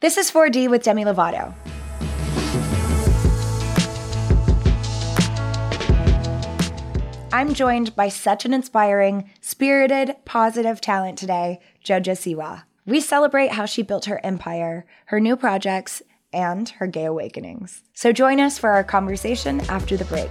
This is 4D with Demi Lovato. I'm joined by such an inspiring, spirited, positive talent today, Jojo Siwa. We celebrate how she built her empire, her new projects, and her gay awakenings. So join us for our conversation after the break.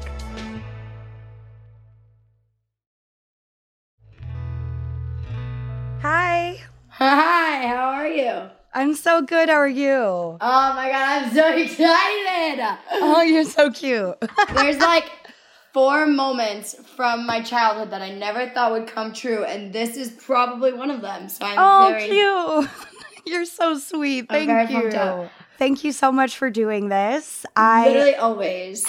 Hi. Hi, how are you? I'm so good. How are you? Oh my god, I'm so excited! Oh, you're so cute. There's like four moments from my childhood that I never thought would come true, and this is probably one of them. So I'm oh, very cute. You're so sweet. I'm Thank you. Thank you so much for doing this. I literally always.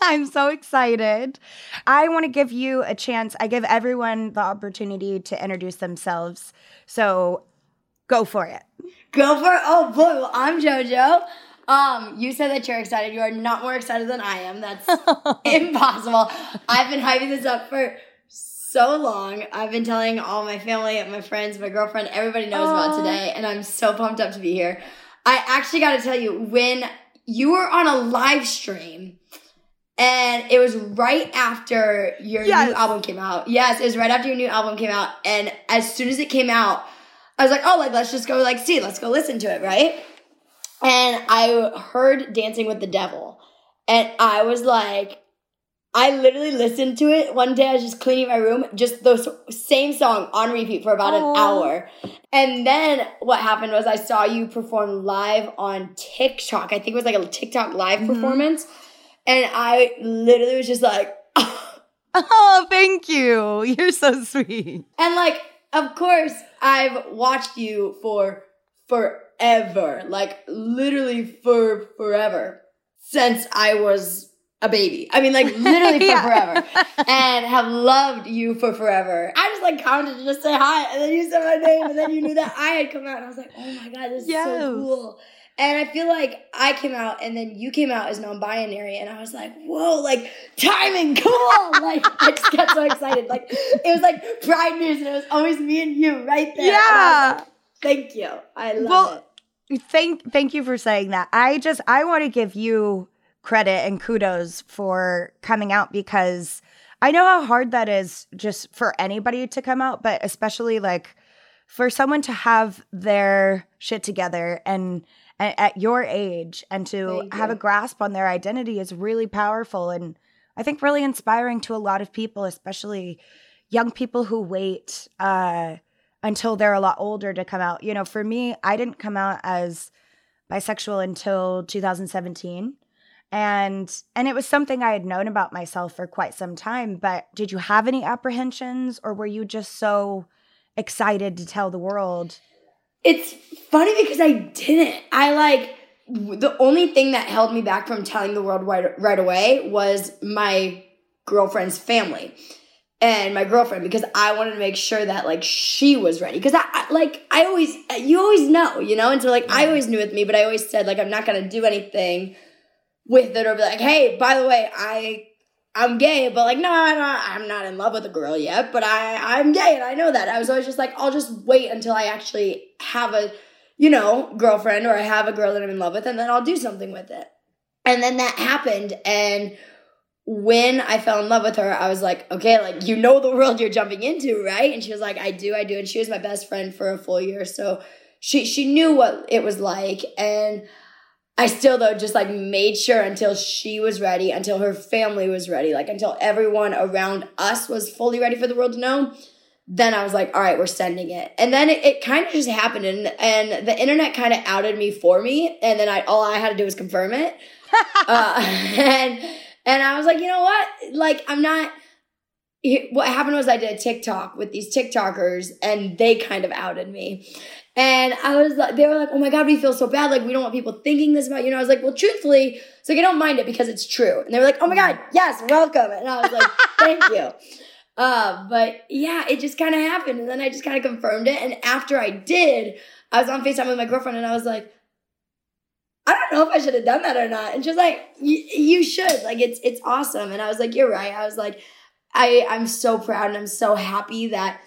I'm so excited. I want to give you a chance. I give everyone the opportunity to introduce themselves. So go for it. Go for it. Oh boy, well I'm JoJo. Um, you said that you're excited. You are not more excited than I am. That's impossible. I've been hyping this up for so long. I've been telling all my family, my friends, my girlfriend, everybody knows about today, and I'm so pumped up to be here. I actually got to tell you, when you were on a live stream, and it was right after your Yes. new album came out. Yes, it was right after your new album came out, and as soon as it came out, I was like, oh, like let's just go like see, let's go listen to it, right? And I heard Dancing with the Devil, and I was like, I literally listened to it one day. I was just cleaning my room, just the same song on repeat for about Aw. an hour. And then what happened was I saw you perform live on TikTok. I think it was like a TikTok live Mhm. performance. And I literally was just like, Oh, thank you. You're so sweet. and like, of course, I've watched you for forever, like literally for forever since I was a baby. I mean, like literally for Yeah. forever, and have loved you for forever. I just like commented to just say hi, and then you said my name, and then you knew that I had come out, and I was like, oh my god, this is Yes. so cool. And I feel like I came out, and then you came out as non-binary, and I was like, whoa, like timing, cool. like I just got so excited. Like it was like Pride News, and it was always me and you right there. And I was Yeah. like, Thank you. I love Well, it. Thank thank you for saying that. I just I want to give you credit and kudos for coming out because I know how hard that is just for anybody to come out, but especially like for someone to have their shit together and at your age and to have a grasp on their identity is really powerful and I think really inspiring to a lot of people, especially young people who wait uh until they're a lot older to come out. You know, for me, I didn't come out as bisexual until 2017. And and it was something I had known about myself for quite some time, but did you have any apprehensions or were you just so excited to tell the world? It's funny because I didn't. I like the only thing that held me back from telling the world right right away was my girlfriend's family and my girlfriend because I wanted to make sure that like she was ready. Because I, I like I always you always know you know? And so like I always knew with me but I always said like I'm not gonna do anything with it or be like hey by the way I I'm gay but like no I'm not, I'm not in love with a girl yet but I I'm gay and I know that I was always just like I'll just wait until I actually have a you know girlfriend or I have a girl that I'm in love with and then I'll do something with it and then that happened and when I fell in love with her, I was like, okay, like you know the world you're jumping into, right? And she was like, I do, I do. And she was my best friend for a full year. So she she knew what it was like. And I still though just like made sure until she was ready, until her family was ready, like until everyone around us was fully ready for the world to know. Then I was like, all right, we're sending it. And then it, it kind of just happened and and the internet kind of outed me for me. And then I all I had to do was confirm it. uh, and and I was like, you know what? Like, I'm not. What happened was I did a TikTok with these TikTokers, and they kind of outed me. And I was like, they were like, oh my God, we feel so bad. Like, we don't want people thinking this about you. And I was like, well, truthfully, it's like, I don't mind it because it's true. And they were like, oh my God, yes, welcome. And I was like, thank you. Uh, but yeah, it just kind of happened. And then I just kind of confirmed it. And after I did, I was on FaceTime with my girlfriend, and I was like, I don't know if I should have done that or not. And she was like, you should. Like, it's it's awesome. And I was like, you're right. I was like, I I'm so proud and I'm so happy that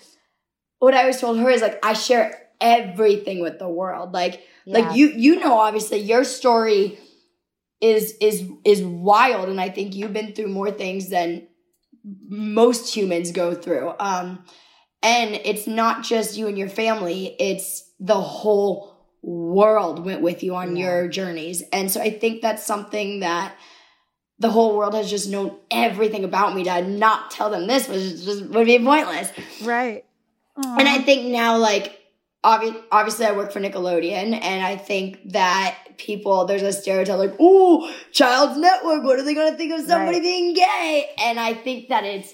what I always told her is like I share everything with the world. Like yeah. like you you know obviously your story is is is wild and I think you've been through more things than most humans go through. Um and it's not just you and your family, it's the whole world went with you on yeah. your journeys. And so I think that's something that the whole world has just known everything about me to not tell them this was just would be pointless. Right. Aww. And I think now like obvi- obviously I work for Nickelodeon and I think that people there's a stereotype like, oh, child's network, what are they gonna think of somebody right. being gay? And I think that it's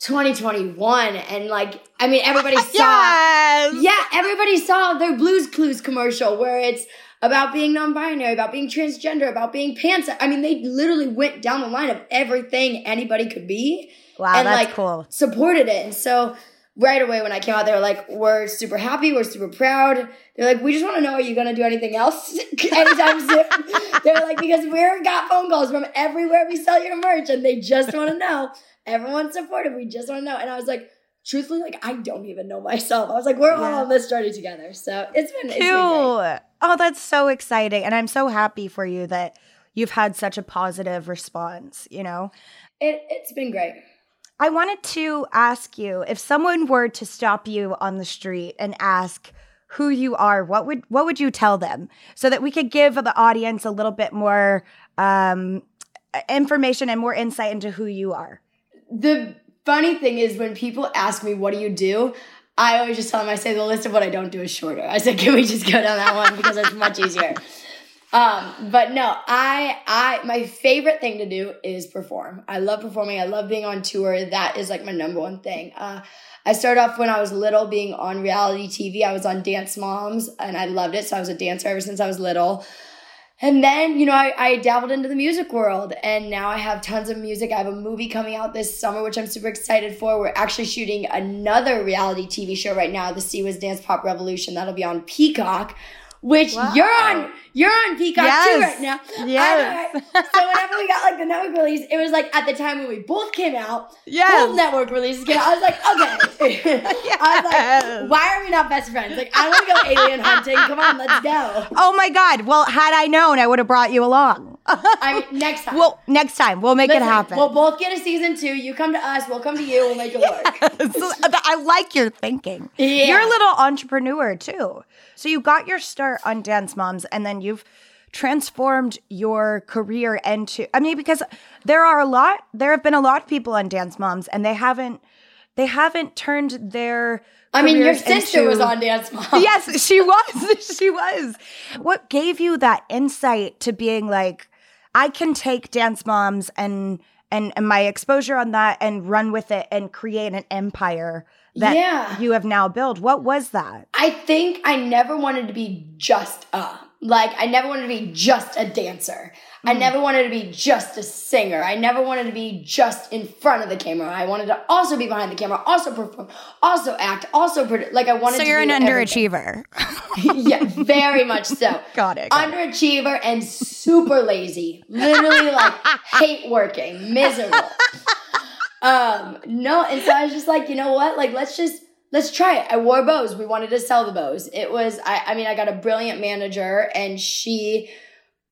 2021 and like I mean everybody saw yes! Yeah, everybody saw their Blues Clues commercial where it's about being non-binary, about being transgender, about being pants. I mean, they literally went down the line of everything anybody could be. Wow, and that's like cool. supported it. And so right away when I came out, they were like, "We're super happy, we're super proud." They're like, "We just want to know, are you gonna do anything else anytime soon?" They're like, "Because we're got phone calls from everywhere we sell your merch, and they just want to know." Everyone's supportive. We just want to know. And I was like, truthfully, like I don't even know myself. I was like, we're yeah. all on this journey together. So it's been, it's cool. Been oh, that's so exciting. And I'm so happy for you that you've had such a positive response, you know? It, it's been great. I wanted to ask you if someone were to stop you on the street and ask who you are, what would what would you tell them so that we could give the audience a little bit more um, information and more insight into who you are? The funny thing is when people ask me, what do you do? I always just tell them, I say the list of what I don't do is shorter. I said, can we just go down that one because it's much easier. Um, but no, I, I, my favorite thing to do is perform. I love performing. I love being on tour. That is like my number one thing. Uh, I started off when I was little being on reality TV. I was on Dance Moms and I loved it. So I was a dancer ever since I was little. And then, you know, I, I dabbled into the music world and now I have tons of music. I have a movie coming out this summer, which I'm super excited for. We're actually shooting another reality TV show right now, The Siwas Dance Pop Revolution. That'll be on Peacock which wow. you're on you're on Peacock yes. too right now. Yes. so whenever we got like the network release, it was like at the time when we both came out, yes. both network releases came out. I was like, okay. yes. I was like, why are we not best friends? Like, I want to go alien hunting. Come on, let's go. Oh my god. Well, had I known, I would have brought you along. I mean, next time. Well, next time we'll make Listen, it happen. We'll both get a season two. You come to us. We'll come to you. We'll make it work. I like your thinking. Yeah. You're a little entrepreneur too. So you got your start on Dance Moms and then you've transformed your career into I mean because there are a lot there have been a lot of people on Dance Moms and they haven't they haven't turned their I mean, your sister into, was on Dance Moms. Yes, she was. she was. What gave you that insight to being like, I can take Dance Moms and and, and my exposure on that and run with it and create an empire that yeah. you have now built. What was that? I think I never wanted to be just a like I never wanted to be just a dancer. Mm. I never wanted to be just a singer. I never wanted to be just in front of the camera. I wanted to also be behind the camera, also perform, also act, also produce. Like I wanted. So you're an underachiever. yeah, very much so. Got it. Got underachiever it. and super lazy. Literally like hate working, miserable. Um, no, and so I was just like, you know what? Like, let's just let's try it. I wore bows. We wanted to sell the bows. It was, I, I mean, I got a brilliant manager, and she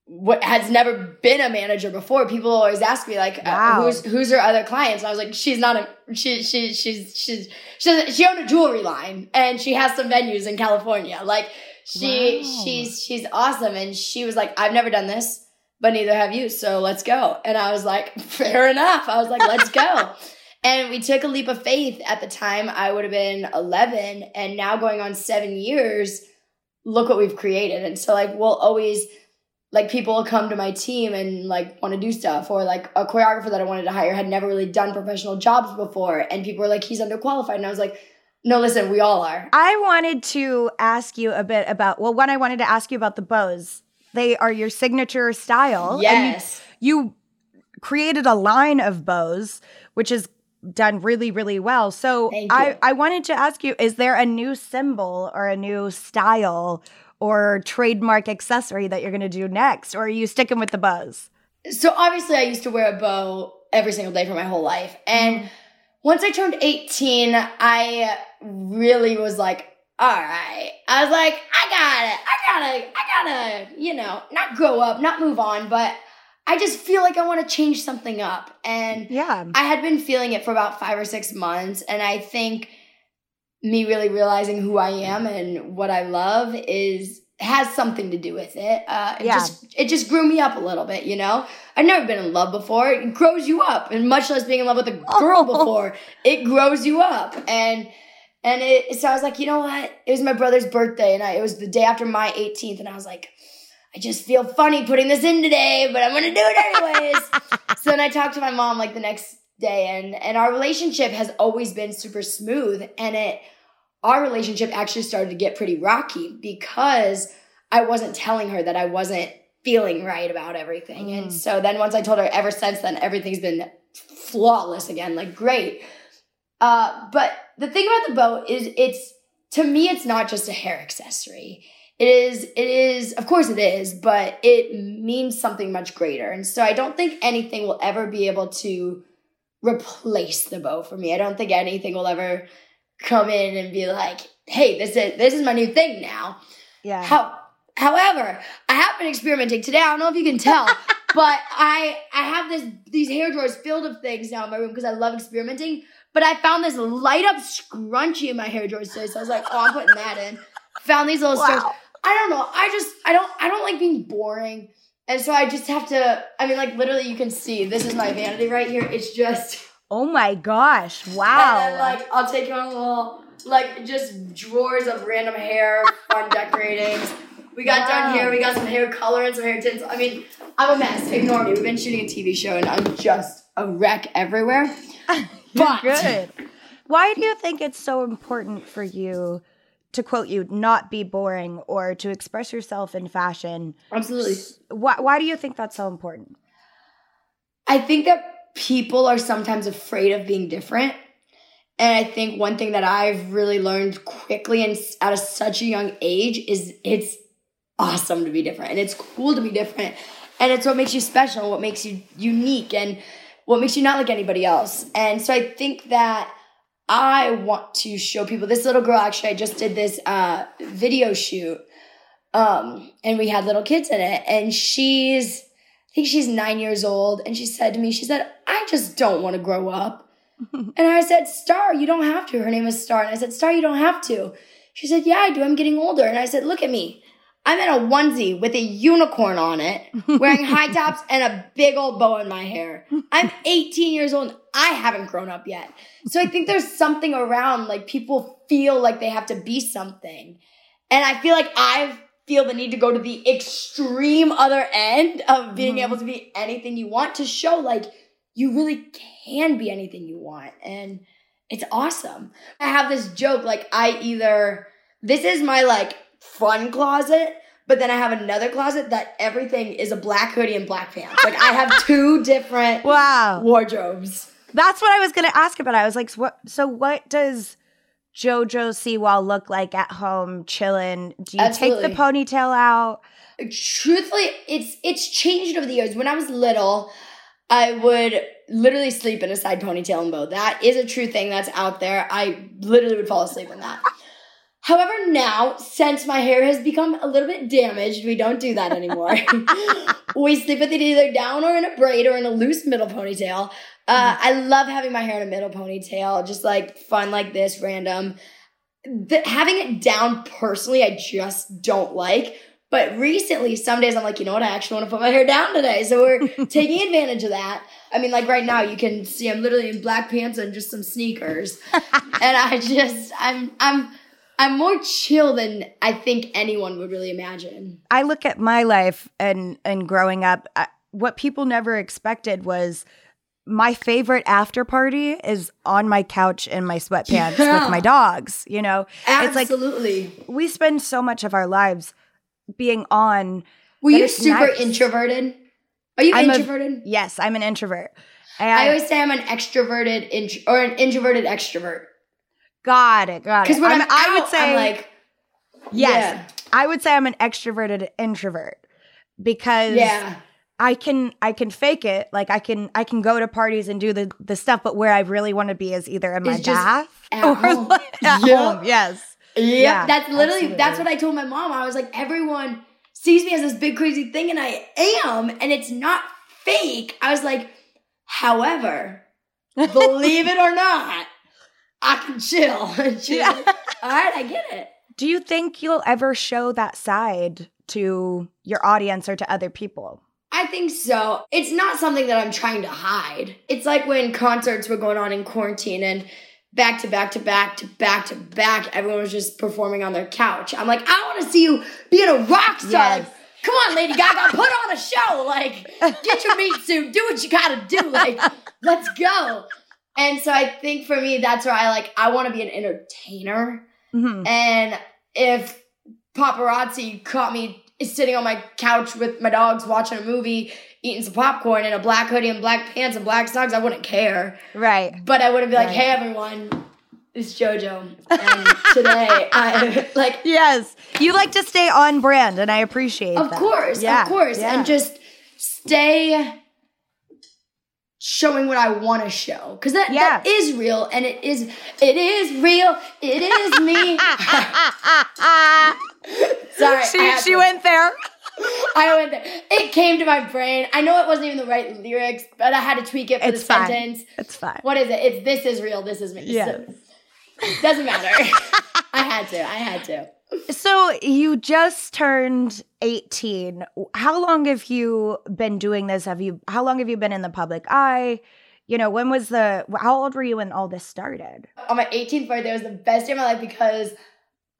what has never been a manager before. People always ask me like, uh, wow. uh, "Who's who's her other clients?" And I was like, "She's not a she she she's she's she she owned a jewelry line, and she has some venues in California. Like she wow. she's she's awesome." And she was like, "I've never done this." but neither have you. So let's go. And I was like, fair enough. I was like, let's go. and we took a leap of faith. At the time, I would have been 11. And now going on seven years, look what we've created. And so, like, we'll always, like, people come to my team and, like, want to do stuff. Or, like, a choreographer that I wanted to hire had never really done professional jobs before. And people were like, he's underqualified. And I was like, no, listen, we all are. I wanted to ask you a bit about, well, one, I wanted to ask you about the bows they are your signature style. Yes. You, you, created a line of bows, which is done really, really well. So I, I wanted to ask you, is there a new symbol or a new style or trademark accessory that you're going to do next? Or are you sticking with the buzz? So obviously I used to wear a bow every single day for my whole life. And mm. once I turned 18, I really was like, all right. I was like, I gotta, I gotta, I gotta, you know, not grow up, not move on, but I just feel like I want to change something up. And Yeah. I had been feeling it for about five or six months. And I think me really realizing who I am and what I love is has something to do with it. Uh, it Yeah. just it just grew me up a little bit, you know. I've never been in love before. It grows you up, and much less being in love with a girl Oh. before, it grows you up. And and it so I was like, you know what? It was my brother's birthday, and I, it was the day after my 18th, and I was like, I just feel funny putting this in today, but I'm gonna do it anyways. so then I talked to my mom like the next day, and and our relationship has always been super smooth, and it our relationship actually started to get pretty rocky because I wasn't telling her that I wasn't feeling right about everything. Mm. And so then once I told her ever since then everything's been flawless again, like great. Uh, but the thing about the bow is it's to me it's not just a hair accessory. It is it is of course it is, but it means something much greater. And so I don't think anything will ever be able to replace the bow for me. I don't think anything will ever come in and be like, "Hey, this is this is my new thing now." Yeah. How, however, I have been experimenting today. I don't know if you can tell, but I I have this these hair drawers filled of things now in my room because I love experimenting. But I found this light up scrunchie in my hair drawers today, so I was like, "Oh, I'm putting that in." Found these little stars. Wow. I don't know. I just I don't I don't like being boring. And so I just have to I mean like literally you can see this is my vanity right here. It's just Oh my gosh. Wow. and then like I'll take you on a little like just drawers of random hair, fun decoratings. We got Wow. done here, we got some hair color and some hair tints. I mean, I'm a mess. Ignore me. We've been shooting a TV show and I'm just a wreck everywhere. But Good. Why do you think it's so important for you to quote you, not be boring or to express yourself in fashion? Absolutely. Why, why do you think that's so important? I think that people are sometimes afraid of being different. And I think one thing that I've really learned quickly and at a, such a young age is it's awesome to be different and it's cool to be different. And it's what makes you special, what makes you unique, and what makes you not like anybody else. And so I think that I want to show people this little girl actually I just did this uh video shoot um and we had little kids in it and she's I think she's 9 years old and she said to me she said I just don't want to grow up. and I said Star you don't have to. Her name is Star and I said Star you don't have to. She said yeah I do I'm getting older and I said look at me. I'm in a onesie with a unicorn on it, wearing high tops and a big old bow in my hair. I'm 18 years old. and I haven't grown up yet. So I think there's something around like people feel like they have to be something. And I feel like I feel the need to go to the extreme other end of being Mhm. able to be anything you want to show like you really can be anything you want. And it's awesome. I have this joke like I either, this is my like fun closet, but then I have another closet that everything is a black hoodie and black pants. Like I have two different Wow. wardrobes. That's what I was going to ask about. I was like, so what, so what does JoJo Siwa look like at home, chilling? Do you take the ponytail out? truthfully it's it's changed over the years. When i was little i would literally sleep in a side ponytail and bow that is a true thing that's out there. I literally would fall asleep in that however now since my hair has become a little bit damaged we don't do that anymore we sleep with it either down or in a braid or in a loose middle ponytail uh, i love having my hair in a middle ponytail just like fun like this random the, having it down personally i just don't like but recently, some days I'm like, you know what? I actually want to put my hair down today. So we're taking advantage of that. I mean, like right now, you can see I'm literally in black pants and just some sneakers, and I just I'm I'm I'm more chill than I think anyone would really imagine. I look at my life and and growing up, I, what people never expected was my favorite after party is on my couch in my sweatpants Yeah. with my dogs. You know, It's like- Absolutely. we spend so much of our lives being on. Were you super nice. introverted? Are you I'm a- introverted? Yes, I'm an introvert. And I always say I'm an extroverted int- or an introverted extrovert. Got it, got it. Because when I'm, I'm- I would say I'm like, yes. I would say I'm an extroverted introvert because yeah, yeah. I can I can fake it. Like I can I can go to parties and do the the stuff, but where I really want to be is either in my bath at or like at Yeah. home. Yes. Yep, Yeah, that's literally absolutely. that's what I told my mom. I was like, everyone sees me as this big crazy thing, and I am, and it's not fake. I was like, however, believe it or not, I can chill. And she Yeah. like, all right, I get it. Do you think you'll ever show that side to your audience or to other people? I think so. It's not something that I'm trying to hide. It's like when concerts were going on in quarantine and back to back to back to back to back, everyone was just performing on their couch. I'm like, I want to see you being a rock star. Yes. Like, come on, Lady Gaga, put on a show. Like, get your meat suit, do what you gotta do. Like, let's go. And so I think for me, that's where I like, I want to be an entertainer. Mhm. And if paparazzi caught me sitting on my couch with my dogs watching a movie, eating some popcorn in a black hoodie and black pants and black socks, I wouldn't care. Right. But I wouldn't be like, Right. hey everyone, it's JoJo. And today I like Yes. You like to stay on brand, and I appreciate that. of that. course, Yeah, of course. yeah. And just stay showing what I want to show. Cause that, that Yeah. is real and it is it is real. It is me. Sorry. She she to. went there. I went there. It came to my brain. I know it wasn't even the right lyrics, but I had to tweak it for It's the fine. sentence. It's fine. What is it? It's this is real, this is me. Yeah. So, doesn't matter. I had to. I had to. So you just turned 18. How long have you been doing this? Have you how long have you been in the public eye? You know, when was the how old were you when all this started? On my 18th birthday was the best day of my life because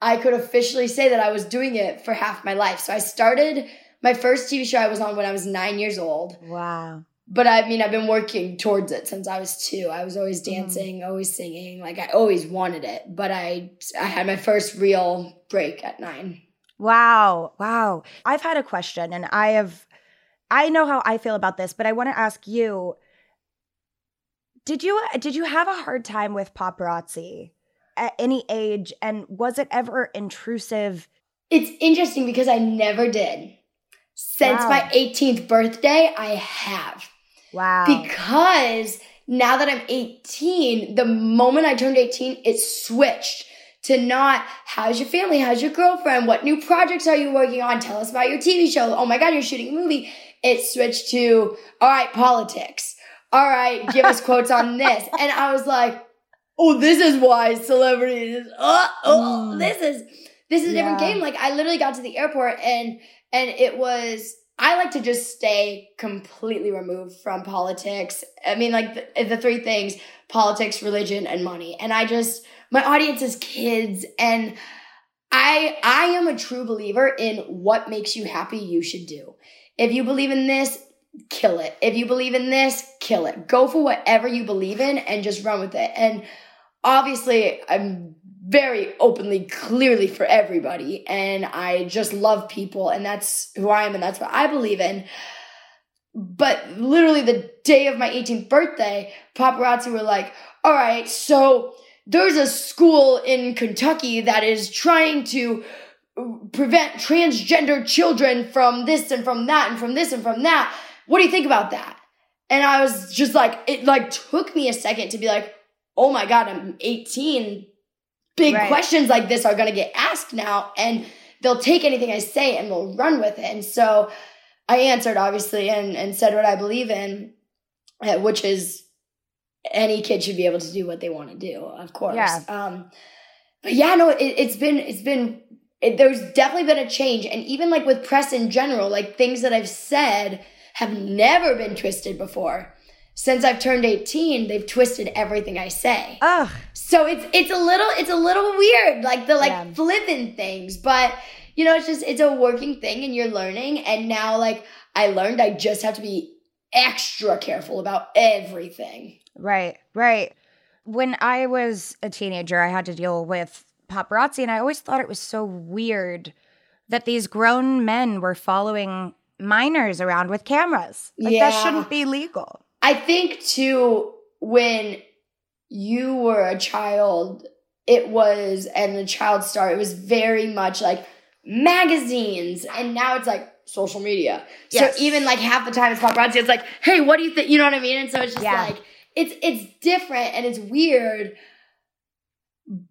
I could officially say that I was doing it for half my life. So I started my first TV show I was on when I was nine years old. Wow. But I mean, I've been working towards it since I was two. I was always Mm-hmm. dancing, always singing. Like I always wanted it. But I, I had my first real break at nine. Wow. Wow. I've had a question and I have I know how I feel about this, but I want to ask you did you did you have a hard time with paparazzi at any age and was it ever intrusive? It's interesting because I never did. Since Wow. my 18th birthday, I have. Wow. Because now that I'm 18, the moment I turned 18, it switched to not how's your family, how's your girlfriend, what new projects are you working on, tell us about your TV show, oh my god, you're shooting a movie. It switched to all right, politics. All right, give us quotes on this. And I was like, oh, this is why celebrities, oh, oh Mm. this is, this is a different game. Like I literally got to the airport and, and it was, I like to just stay completely removed from politics. I mean, like the, the three things politics, religion, and money. And I just, my audience is kids. And I, I am a true believer in what makes you happy, you should do. If you believe in this, kill it. If you believe in this, kill it. Go for whatever you believe in and just run with it. And obviously, I'm very openly, clearly for everybody. And I just love people. And that's who I am. And that's what I believe in. But literally, the day of my 18th birthday, paparazzi were like, all right, so there's a school in Kentucky that is trying to prevent transgender children from this and from that and from this and from that. What do you think about that? And I was just like, it like took me a second to be like, oh my God, I'm 18. Big Right. questions like this are gonna get asked now, and they'll take anything I say and they'll run with it. And so I answered obviously and, and said what I believe in, uh, which is any kid should be able to do what they want to do, of course. Yeah. Um, but yeah, no, it, it's been it's been it, there's definitely been a change, and even like with press in general, like things that I've said have never been twisted before. Since I've turned 18, they've twisted everything I say. Ugh. So it's it's a little it's a little weird, like the like Yeah. flipping things, but you know, it's just it's a working thing and you're learning. And now like I learned I just have to be extra careful about everything. Right, right. When I was a teenager, I had to deal with paparazzi, and I always thought it was so weird that these grown men were following minors around with cameras. Like, that shouldn't be legal. I think too when you were a child, it was and the child star, it was very much like magazines, and now it's like social media. Yes. So even like half the time it's paparazzi, it's like, hey, what do you think? You know what I mean? And so it's just Yeah. like it's it's different and it's weird,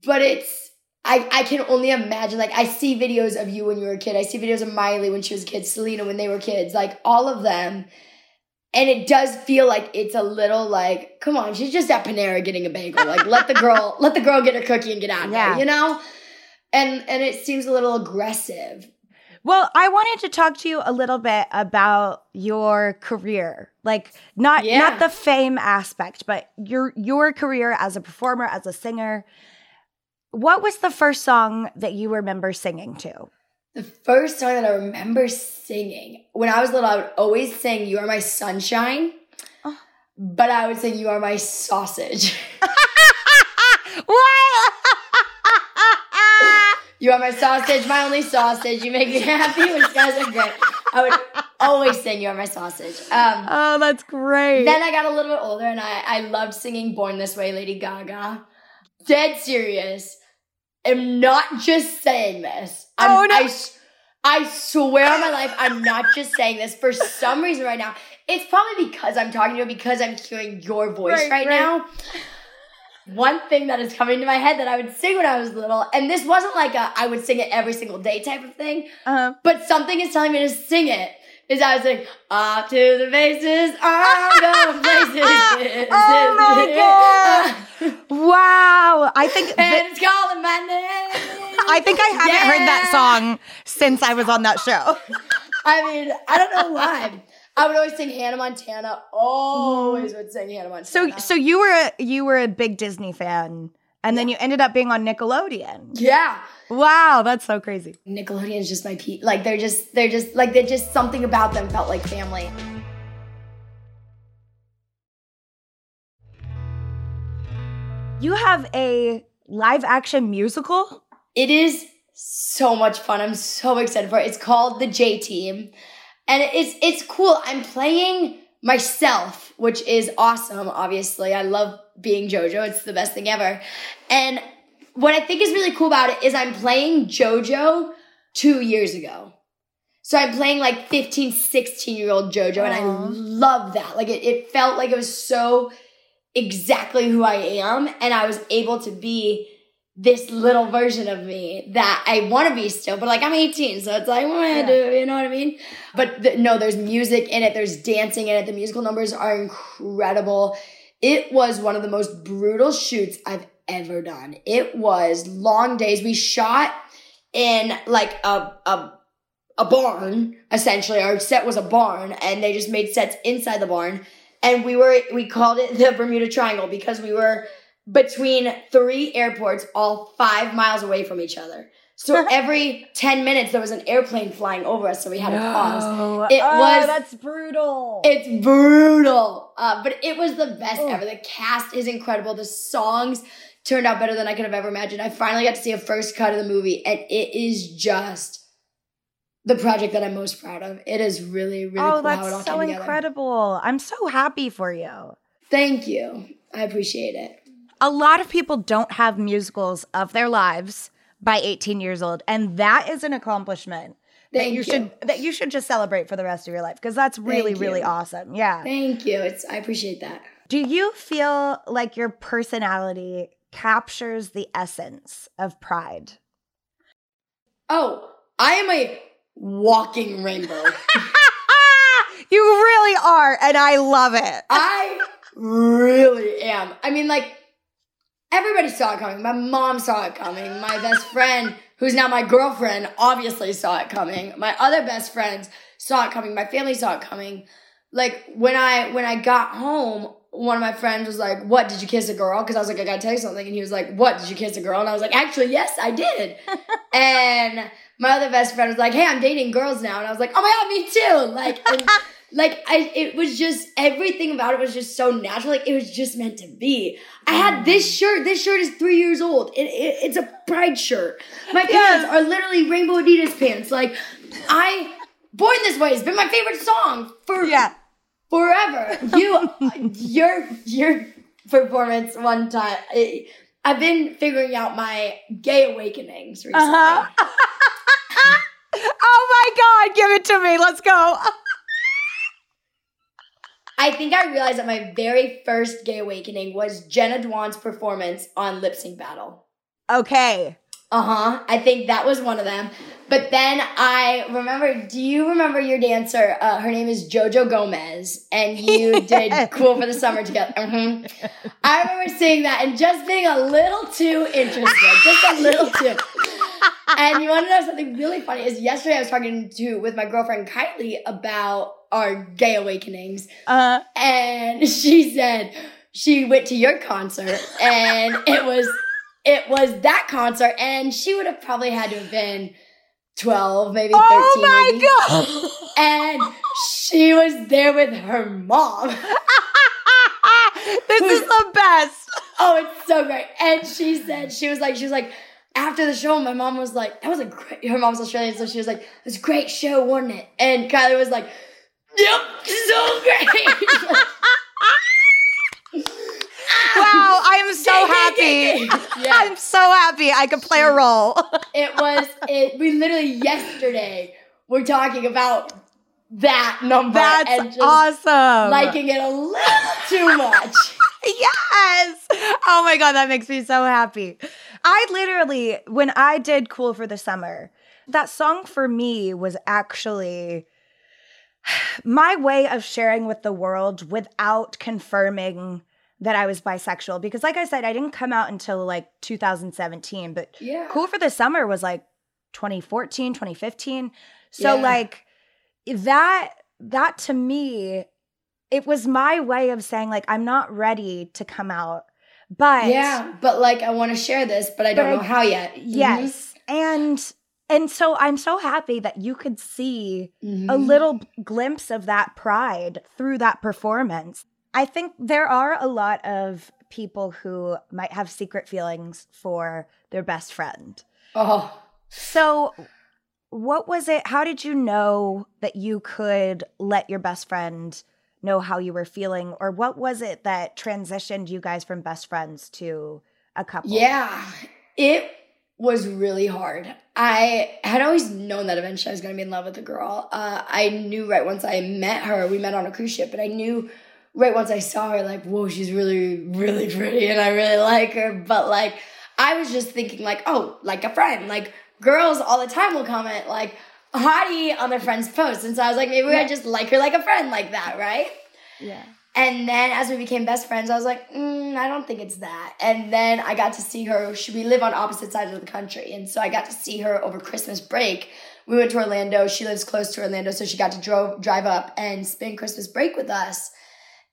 but it's I, I can only imagine like I see videos of you when you were a kid. I see videos of Miley when she was a kid, Selena when they were kids, like all of them. And it does feel like it's a little like, come on, she's just at Panera getting a bagel. Like let the girl let the girl get her cookie and get out Yeah. there, you know? And and it seems a little aggressive. Well, I wanted to talk to you a little bit about your career. Like not Yeah. not the fame aspect, but your your career as a performer, as a singer. What was the first song that you remember singing to? The first song that I remember singing when I was little, I would always sing "You Are My Sunshine," Oh. but I would sing "You Are My Sausage." What? You are my sausage, my only sausage. You make me happy, which guys are great. I would always sing "You Are My Sausage." Um, oh, that's great. then I got a little bit older, and I I loved singing "Born This Way," Lady Gaga. Dead serious. Am not just saying this. I'm, Oh, no. I, I swear on my life, I'm not just saying this. For some reason, right now, it's probably because I'm talking to you, because I'm hearing your voice Right, right, right. now. One thing that is coming to my head that I would sing when I was little, and this wasn't like a I would sing it every single day type of thing, Uh, but something is telling me to sing it. Is I was like, off to the faces, I'm going places. Oh my god! wow. I think and it's calling my name. I think I haven't heard that song since I was on that show. I mean, I don't know why. I would always sing Hannah Montana. Always would sing Hannah Montana. So so you were a you were a big Disney fan and then you ended up being on Nickelodeon. yeah, Wow, that's so crazy. Nickelodeon's just my pe. Like they're just they're just like they're just something about them felt like family. You have a live action musical? It is so much fun. I'm so excited for it. It's called the J Team. And it's it's cool. I'm playing myself, which is awesome, obviously. I love being JoJo. It's the best thing ever. And what I think is really cool about it is I'm playing JoJo 2 years ago. So I'm playing like 15, 16 year old JoJo and I love that. Like it, it felt like it was so exactly who I am and I was able to be this little version of me that I want to be still, but like I'm 18, so it's like, what do I do? You know what I mean? But th- no, there's music in it, there's dancing in it. The musical numbers are incredible. It was one of the most brutal shoots I've ever done. It was long days. We shot in like a, a a barn essentially our set was a barn and they just made sets inside the barn and we were we called it the bermuda triangle because we were between three airports all five miles away from each other so every 10 minutes there was an airplane flying over us so we had to pause It Oh, was- that's brutal. it's brutal uh, but it was the best Oh. ever the cast is incredible the songs turned out better than i could have ever imagined i finally got to see a first cut of the movie and it is just the project that i'm most proud of it is really really oh, cool how it all that's so incredible. I'm so happy for you. thank you i appreciate it A lot of people don't have musicals of their lives by 18 years old, and that is an accomplishment that you, you. should that you should just celebrate for the rest of your life because that's really really awesome. Yeah. thank you it's i appreciate that Do you feel like your personality captures the essence of pride? oh i am a walking rainbow you really are, and I love it. I really am. I mean, like, everybody saw it coming. My mom saw it coming. My best friend, who's now my girlfriend, obviously saw it coming. My other best friends saw it coming. My family saw it coming. Like when I when I got home, one of my friends was like, "What did you kiss a girl?" Because I was like, "I gotta tell you something," and he was like, "What did you kiss a girl?" And I was like, "Actually, yes, I did." and my other best friend was like, "Hey, I'm dating girls now," and I was like, "Oh my god, me too!" Like, and, like I, it was just everything about it was just so natural. Like it was just meant to be. I had mm. this shirt. This shirt is three years old. It, it, it's a pride shirt. My pants are literally rainbow Adidas pants. Like I, Born This Way has been my favorite song for Yeah. Forever. You, your your performance one time. It, I've been figuring out my gay awakenings recently. Uh-huh. oh my God, give it to me. Let's go. I think I realized that my very first gay awakening was Jenna Dewan's performance on Lip Sync Battle. Okay. Uh huh. I think that was one of them. But then I remember, do you remember your dancer? Uh, her name is Jojo Gomez, and you did Cool for the Summer together. Mm-hmm. I remember seeing that and just being a little too interested, just a little too. And you want to know something really funny? Is yesterday I was talking to with my girlfriend Kylie about our gay awakenings, Uh, and she said she went to your concert, and it was it was that concert, and she would have probably had to have been 12, maybe 13. oh my maybe. god! And she was there with her mom. this is the best. Oh, it's so great. And she said, she was like, she was like, after the show, my mom was like, that was a great, her mom's Australian, so she was like, it was a great show, wasn't it? And Kylie was like, yep, so great. Wow, I am so happy. Yeah. I'm so happy I could play a role. It was it. We literally yesterday were talking about that number That's and just awesome. liking it a little too much. yes. Oh my God, that makes me so happy. I literally, when I did Cool for the Summer, that song for me was actually my way of sharing with the world without confirming that I was bisexual. Because, like I said, I didn't come out until like 2017, but Yeah. Cool for the Summer was like 2014, 2015. So Yeah. like that that to me it was my way of saying like I'm not ready to come out. But Yeah, but like I want to share this, but I don't But I- know how yet. yes. And and so I'm so happy that you could see Mhm. a little glimpse of that pride through that performance. I think there are a lot of people who might have secret feelings for their best friend. Oh, So, what was it? How did you know that you could let your best friend know how you were feeling? Or what was it that transitioned you guys from best friends to a couple? yeah. It was really hard. I had always known that eventually I was going to be in love with a girl. Uh, I knew right once I met her, we met on a cruise ship, but I knew right once I saw her, like, whoa, she's really, really pretty and I really like her. But like, I was just thinking, like, oh, like a friend. Like, girls all the time will comment, like, hottie on their friend's post. And so I was like, maybe I just like her like a friend, like that, right? Yeah. And then as we became best friends, I was like, mm, I don't think it's that. And then I got to see her. She, we live on opposite sides of the country. And so I got to see her over Christmas break. We went to Orlando. She lives close to Orlando. So she got to drove, drive up and spend Christmas break with us.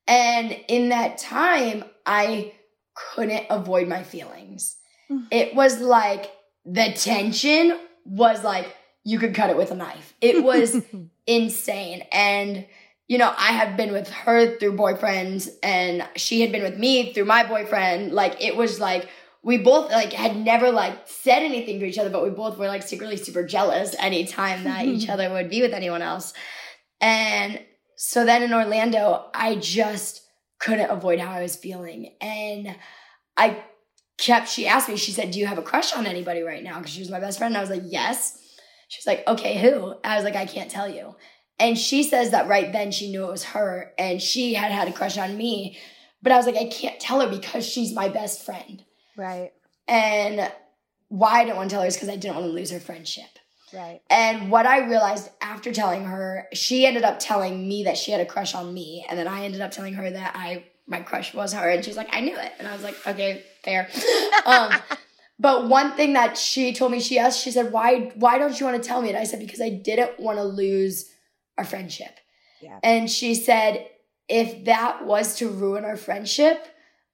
And in that time, I couldn't avoid my feelings. Mm. It was like the tension was like you could cut it with a knife. It was insane. And, you know, I had been with her through boyfriends and she had been with me through my boyfriend. Like, it was like, we both like had never like said anything to each other, but we both were like secretly super jealous anytime that each other would be with anyone else. And so then in Orlando, I just couldn't avoid how I was feeling. And I kept, she asked me, she said, Do you have a crush on anybody right now? Because she was my best friend. And I was like, Yes. She was like, Okay, who? I was like, I can't tell you. And she says that right then she knew it was her and she had had a crush on me. But I was like, I can't tell her because she's my best friend. Right. And why I didn't want to tell her is because I didn't want to lose her friendship. Right. And what I realized after telling her, she ended up telling me that she had a crush on me, and then I ended up telling her that I my crush was her, and she's like, I knew it, and I was like, okay, fair. um, but one thing that she told me, she asked, she said, why why don't you want to tell me? And I said, because I didn't want to lose our friendship. Yeah. And she said, if that was to ruin our friendship,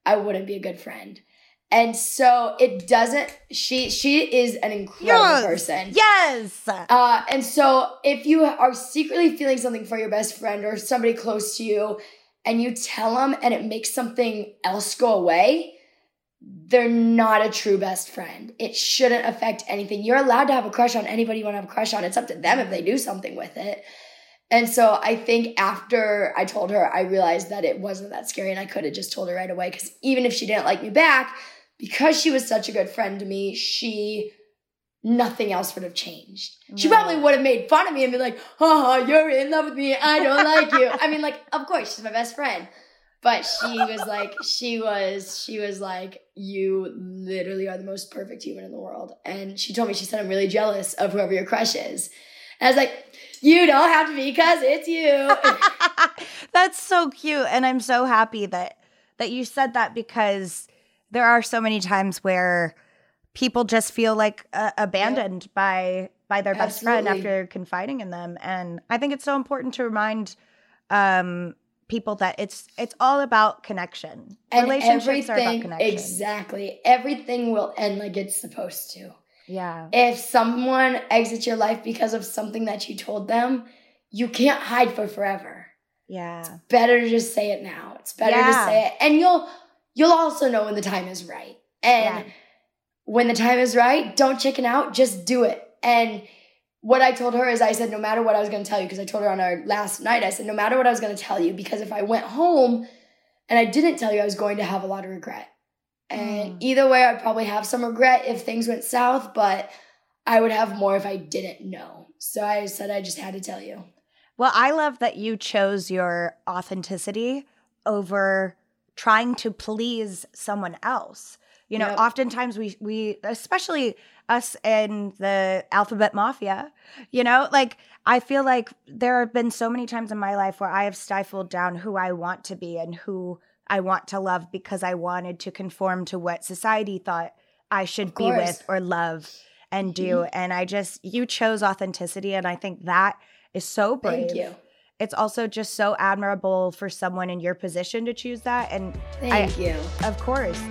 I wouldn't be a good friend. And so it doesn't. She she is an incredible Yes. person. Yes. Uh, and so if you are secretly feeling something for your best friend or somebody close to you, and you tell them and it makes something else go away, they're not a true best friend. It shouldn't affect anything. You're allowed to have a crush on anybody you want to have a crush on. It's up to them if they do something with it. And so I think after I told her, I realized that it wasn't that scary and I could have just told her right away. Because even if she didn't like me back, because she was such a good friend to me, she nothing else would have changed. She probably would have made fun of me and be like, haha, you're in love with me. I don't like you. I mean, like, of course, she's my best friend. but she was like, she was, she was like, you literally are the most perfect human in the world. And she told me, she said, I'm really jealous of whoever your crush is. And I was like, you don't have to be because it's you. That's so cute. And I'm so happy that that you said that because there are so many times where people just feel like uh, abandoned by by their best friend after confiding in them and i think it's so important to remind um people that it's it's all about connection and relationships are about connection exactly. Everything will end like it's supposed to. yeah If someone exits your life because of something that you told them, you can't hide for forever. yeah it's better to just say it now. It's better Yeah. to say it. And you'll you'll also know when the time is right. And Yeah. when the time is right, don't chicken out, just do it. And what I told her is I said no matter what I was going to tell you because I told her on our last night I said no matter what I was going to tell you because if I went home and I didn't tell you I was going to have a lot of regret. And Mm. either way I'd probably have some regret if things went south, but I would have more if I didn't know. So I said I just had to tell you. Well, I love that you chose your authenticity over trying to please someone else. You know, Yep. oftentimes we we especially us in the alphabet mafia, you know, like I feel like there have been so many times in my life where I have stifled down who I want to be and who I want to love because I wanted to conform to what society thought I should be with or love and do. And I just you chose authenticity and I think that is so brave Thank you. It's also just so admirable for someone in your position to choose that and Thank you. of course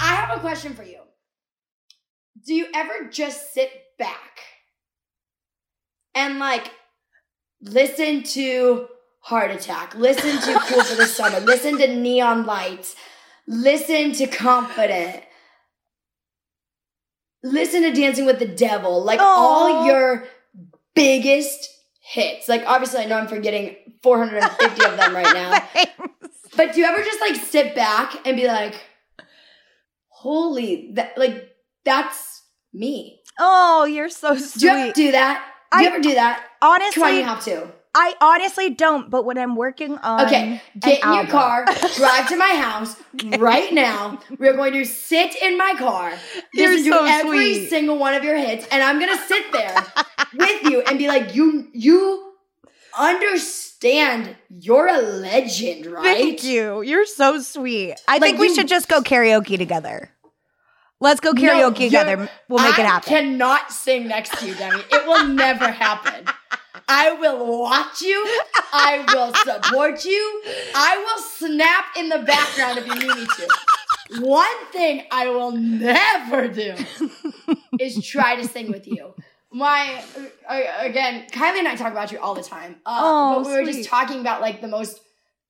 I have a question for you. Do you ever just sit back and like listen to Heart Attack, listen to Cool for the Summer, listen to Neon Lights, listen to Confident, listen to Dancing with the Devil, like all your biggest hits? Like, obviously, I know I'm forgetting 450 of them right now. But do you ever just like sit back and be like, holy, that like that's me? oh you're so Do you ever sweet do that? Do you I- ever do that? Come on, honestly you have to. I honestly don't but when i'm working on Okay, get in an your car, drive to my house right now. We're going to sit in my car, You're listen to so every sweet. single one of your hits, and I'm gonna sit there with you and be like, you, you understand you're a legend, right? thank you you're so sweet i Like think we you- should just go karaoke together let's go karaoke you're- together we'll make I it happen I cannot sing next to you, Demi. It will never happen. I will watch you. I will support you. I will snap in the background if you need me to. One thing I will never do is try to sing with you. My uh, again, Kylie and I talk about you all the time. Uh, Oh, but we were sweet. just talking about like the most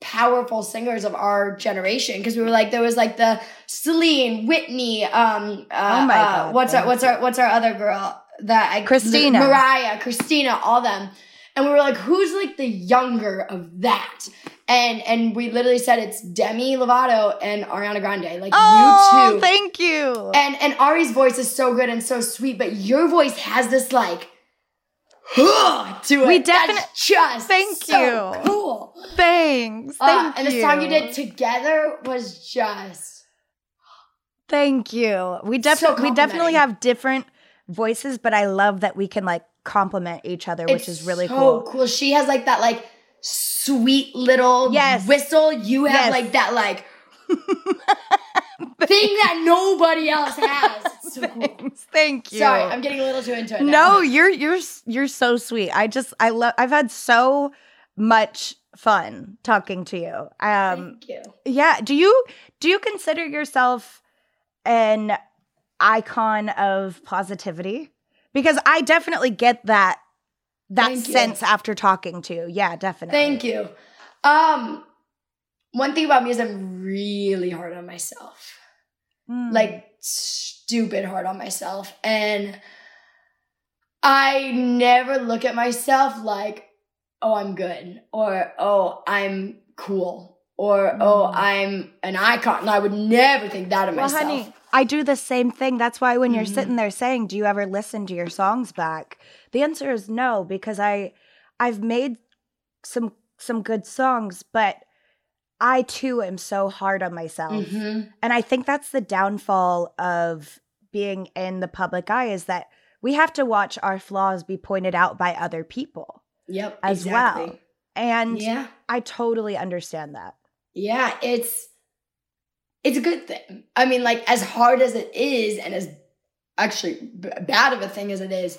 powerful singers of our generation because we were like there was like the Celine, Whitney, um, uh, Oh my uh, God, what's our what's our what's our other girl that I Christina. Mariah, Christina, all them, and we were like, who's like the younger of that? And and we literally said it's Demi Lovato and Ariana Grande, like oh you two. thank you And and Ari's voice is so good and so sweet, but your voice has this like to it. We definitely just Thank so you. cool. thanks Uh, thank and the song you did together was just Thank you. We So definitely we definitely have different voices, but I love that we can like complement each other, which is really so cool. She has like that like sweet little Yes. whistle. You have Yes. like that like thing that nobody else has. So cool. Thank you. Sorry, I'm getting a little too into it. now. no, you're you're you're so sweet. I just I love I've had so much fun talking to you. Um Thank you. yeah, do you do you consider yourself an icon of positivity? Because I definitely get that that Thank you. sense after talking to you. Yeah, definitely. Thank you. Um, one thing about me is I'm really hard on myself. Mm. like stupid hard on myself and i never look at myself like oh i'm good or oh i'm cool or oh Mm. i'm an icon and i would never think that of myself. Well, myself honey, I do the same thing. That's why when you're Mhm. sitting there saying, "Do you ever listen to your songs back?" The answer is no because I I've made some some good songs, but I too am so hard on myself. Mhm. And I think that's the downfall of being in the public eye is that we have to watch our flaws be pointed out by other people Yep. as exactly. well. And Yeah. I totally understand that. Yeah, it's it's a good thing. I mean, like as hard as it is, and as actually b- bad of a thing as it is,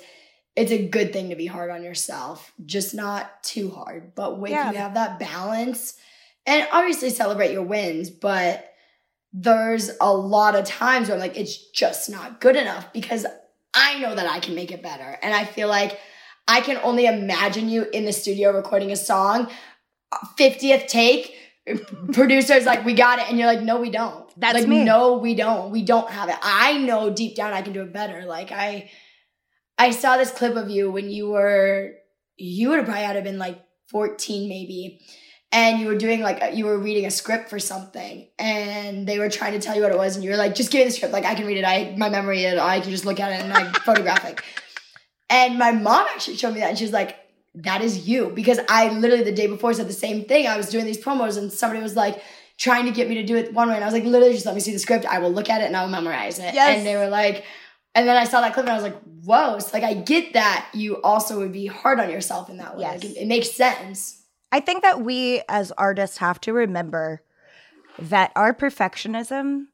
it's a good thing to be hard on yourself. Just not too hard, but when Yeah. you have that balance, and obviously celebrate your wins, but there's a lot of times where I'm like, it's just not good enough because I know that I can make it better, and I feel like I can only imagine you in the studio recording a song, uh, 50th take producers like we got it and you're like no we don't. That's like me. no we don't. We don't have it. I know deep down i can do it better. Like i i saw this clip of you when you were you would have probably had to been like 14 maybe and you were doing like you were reading a script for something and they were trying to tell you what it was and you were like just give me the script. Like i can read it. I my memory and i can just look at it and i photograph it. And my mom actually showed me that and she was like that is you because I literally the day before said the same thing. I was doing these promos and somebody was like trying to get me to do it one way, and I was like, literally, just let me see the script. I will look at it and I will memorize it. Yes. And they were like, and then I saw that clip and I was like, whoa. So like I get that you also would be hard on yourself in that way. Yes. Like, it, it makes sense. I think that we as artists have to remember that our perfectionism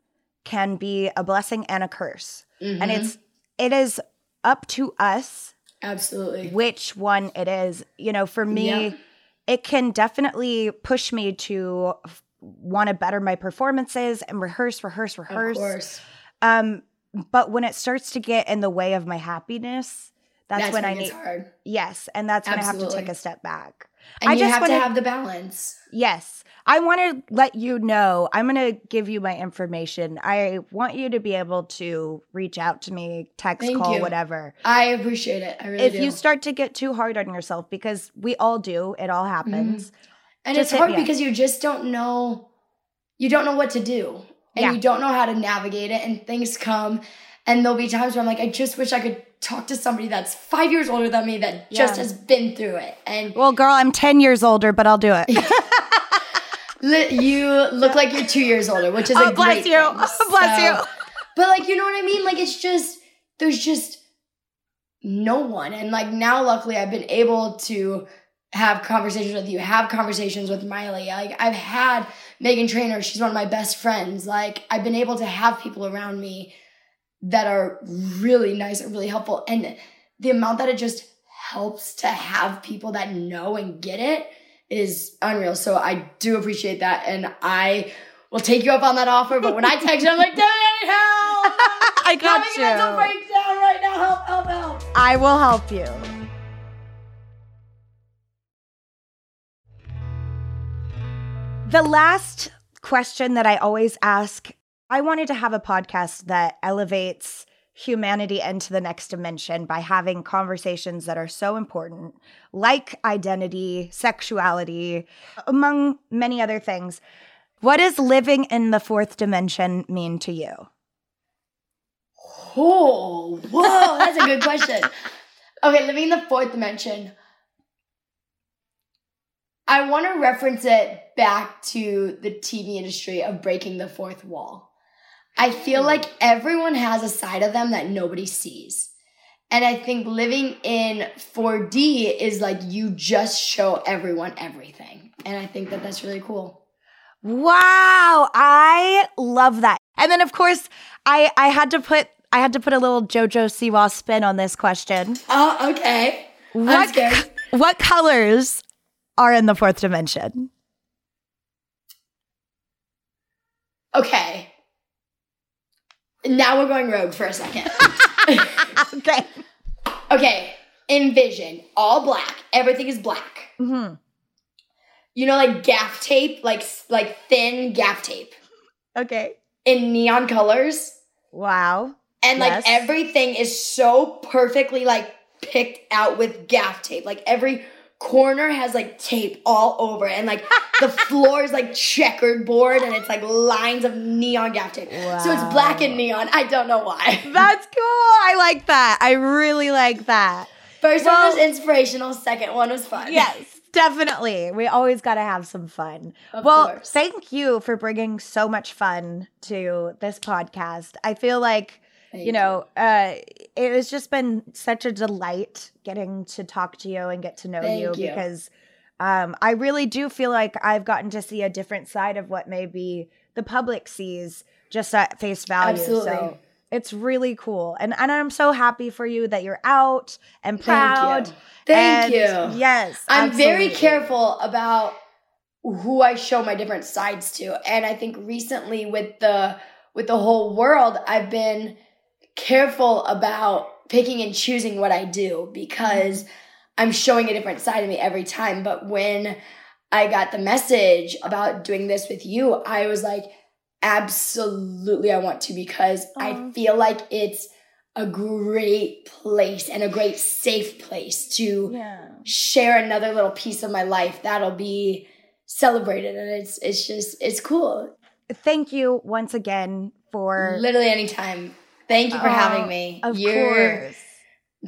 can be a blessing and a curse. And Mhm. it's it is up to us absolutely which one it is. You know, for me, Yeah. it can definitely push me to want to better my performances and rehearse, rehearse, of rehearse. course. Um, but when it starts to get in the way of my happiness, that's, when I it gets need hard. yes, and that's when I have to take a step back. And I you just have wanna- to have the balance. Yes. I want to let you know. I'm going to give you my information. I want you to be able to reach out to me, text, Thank call, you. whatever. I appreciate it. I really if do. you start to get too hard on yourself, because we all do, it all mm-hmm. happens. And Just it's hard because you just don't know you don't know what to do. And Yeah. you don't know how to navigate it and things come and there'll be times where I'm like, I just wish I could talk to somebody that's five years older than me that just has been through it. And Well, girl, I'm 10 years older, but I'll do it. you look like you're two years older, which is Oh, a bless you. Bless So- you. But like, you know what I mean? Like, it's just there's just no one. And like now, luckily, I've been able to have conversations with you, have conversations with Miley. Like I've had Meghan Trainor, she's one of my best friends. Like I've been able to have people around me that are really nice and really helpful. And the amount that it just helps to have people that know and get it is unreal. So I do appreciate that. And I will take you up on that offer. But when I text you, I'm like, Daddy, help! I got Having a mental you. breakdown right now. Help, help, help. I will help you. The last question that I always ask I wanted to have a podcast that elevates humanity into the next dimension by having conversations that are so important, like identity, sexuality, among many other things. What does living in the fourth dimension mean to you? Oh, whoa, that's a good question. Okay, living in the fourth dimension. I want to reference it back to the TV industry of breaking the fourth wall. I feel like everyone has a side of them that nobody sees. And I think living in 4D is like you just show everyone everything. And I think that that's really cool. Wow, I love that. And then of course, I I had to put I had to put a little JoJo Siwa spin on this question. Oh, okay. What what colors are in the fourth dimension? Okay. Now we're going rogue for a second. Okay. okay, envision all black. Everything is black. Mhm. You know, like gaff tape, like like thin gaff tape Okay. in neon colors, Wow. and like everything is so perfectly like picked out with gaff tape. Like every corner has like tape all over it, and like the floor is like checkered board, and it's like lines of neon gaff tape. So it's black and neon. I don't know why. That's cool. I like that. I really like that. First Well- one was inspirational. Second one was fun. yes, definitely. We always got to have some fun. Of well, course. thank you for bringing so much fun to this podcast. I feel like, Thank you know, uh, it has just been such a delight getting to talk to you and get to know you, you. because um, I really do feel like I've gotten to see a different side of what maybe the public sees just at face value. Absolutely. So it's really cool. And, and I'm so happy for you that you're out and Thank proud. you. Thank you. Yes. I'm very careful about who I show my different sides to. And I think recently with the with the whole world, I've been careful about picking and choosing what I do because mm-hmm. I'm showing a different side of me every time. But when I got the message about doing this with you, I was like, absolutely I want to because I feel like it's a great place and a great safe place to Yeah. share another little piece of my life that'll be celebrated. And it's it's just it's cool. Thank you once again for literally anytime thank you for Oh, having me Of you're course.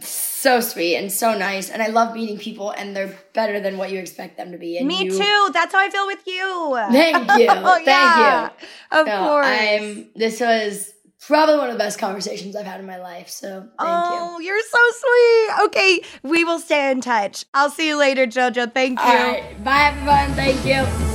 so sweet and so nice and i love meeting people and they're better than what you expect them to be and Me you- too. That's how I feel with you. thank you Oh, thank yeah. you Of No, course. i'm this was probably one of the best conversations i've had in my life so thank oh, you. are so sweet. Okay, we will stay in touch. I'll see you later, Jojo. Thank you you. all right bye everyone thank you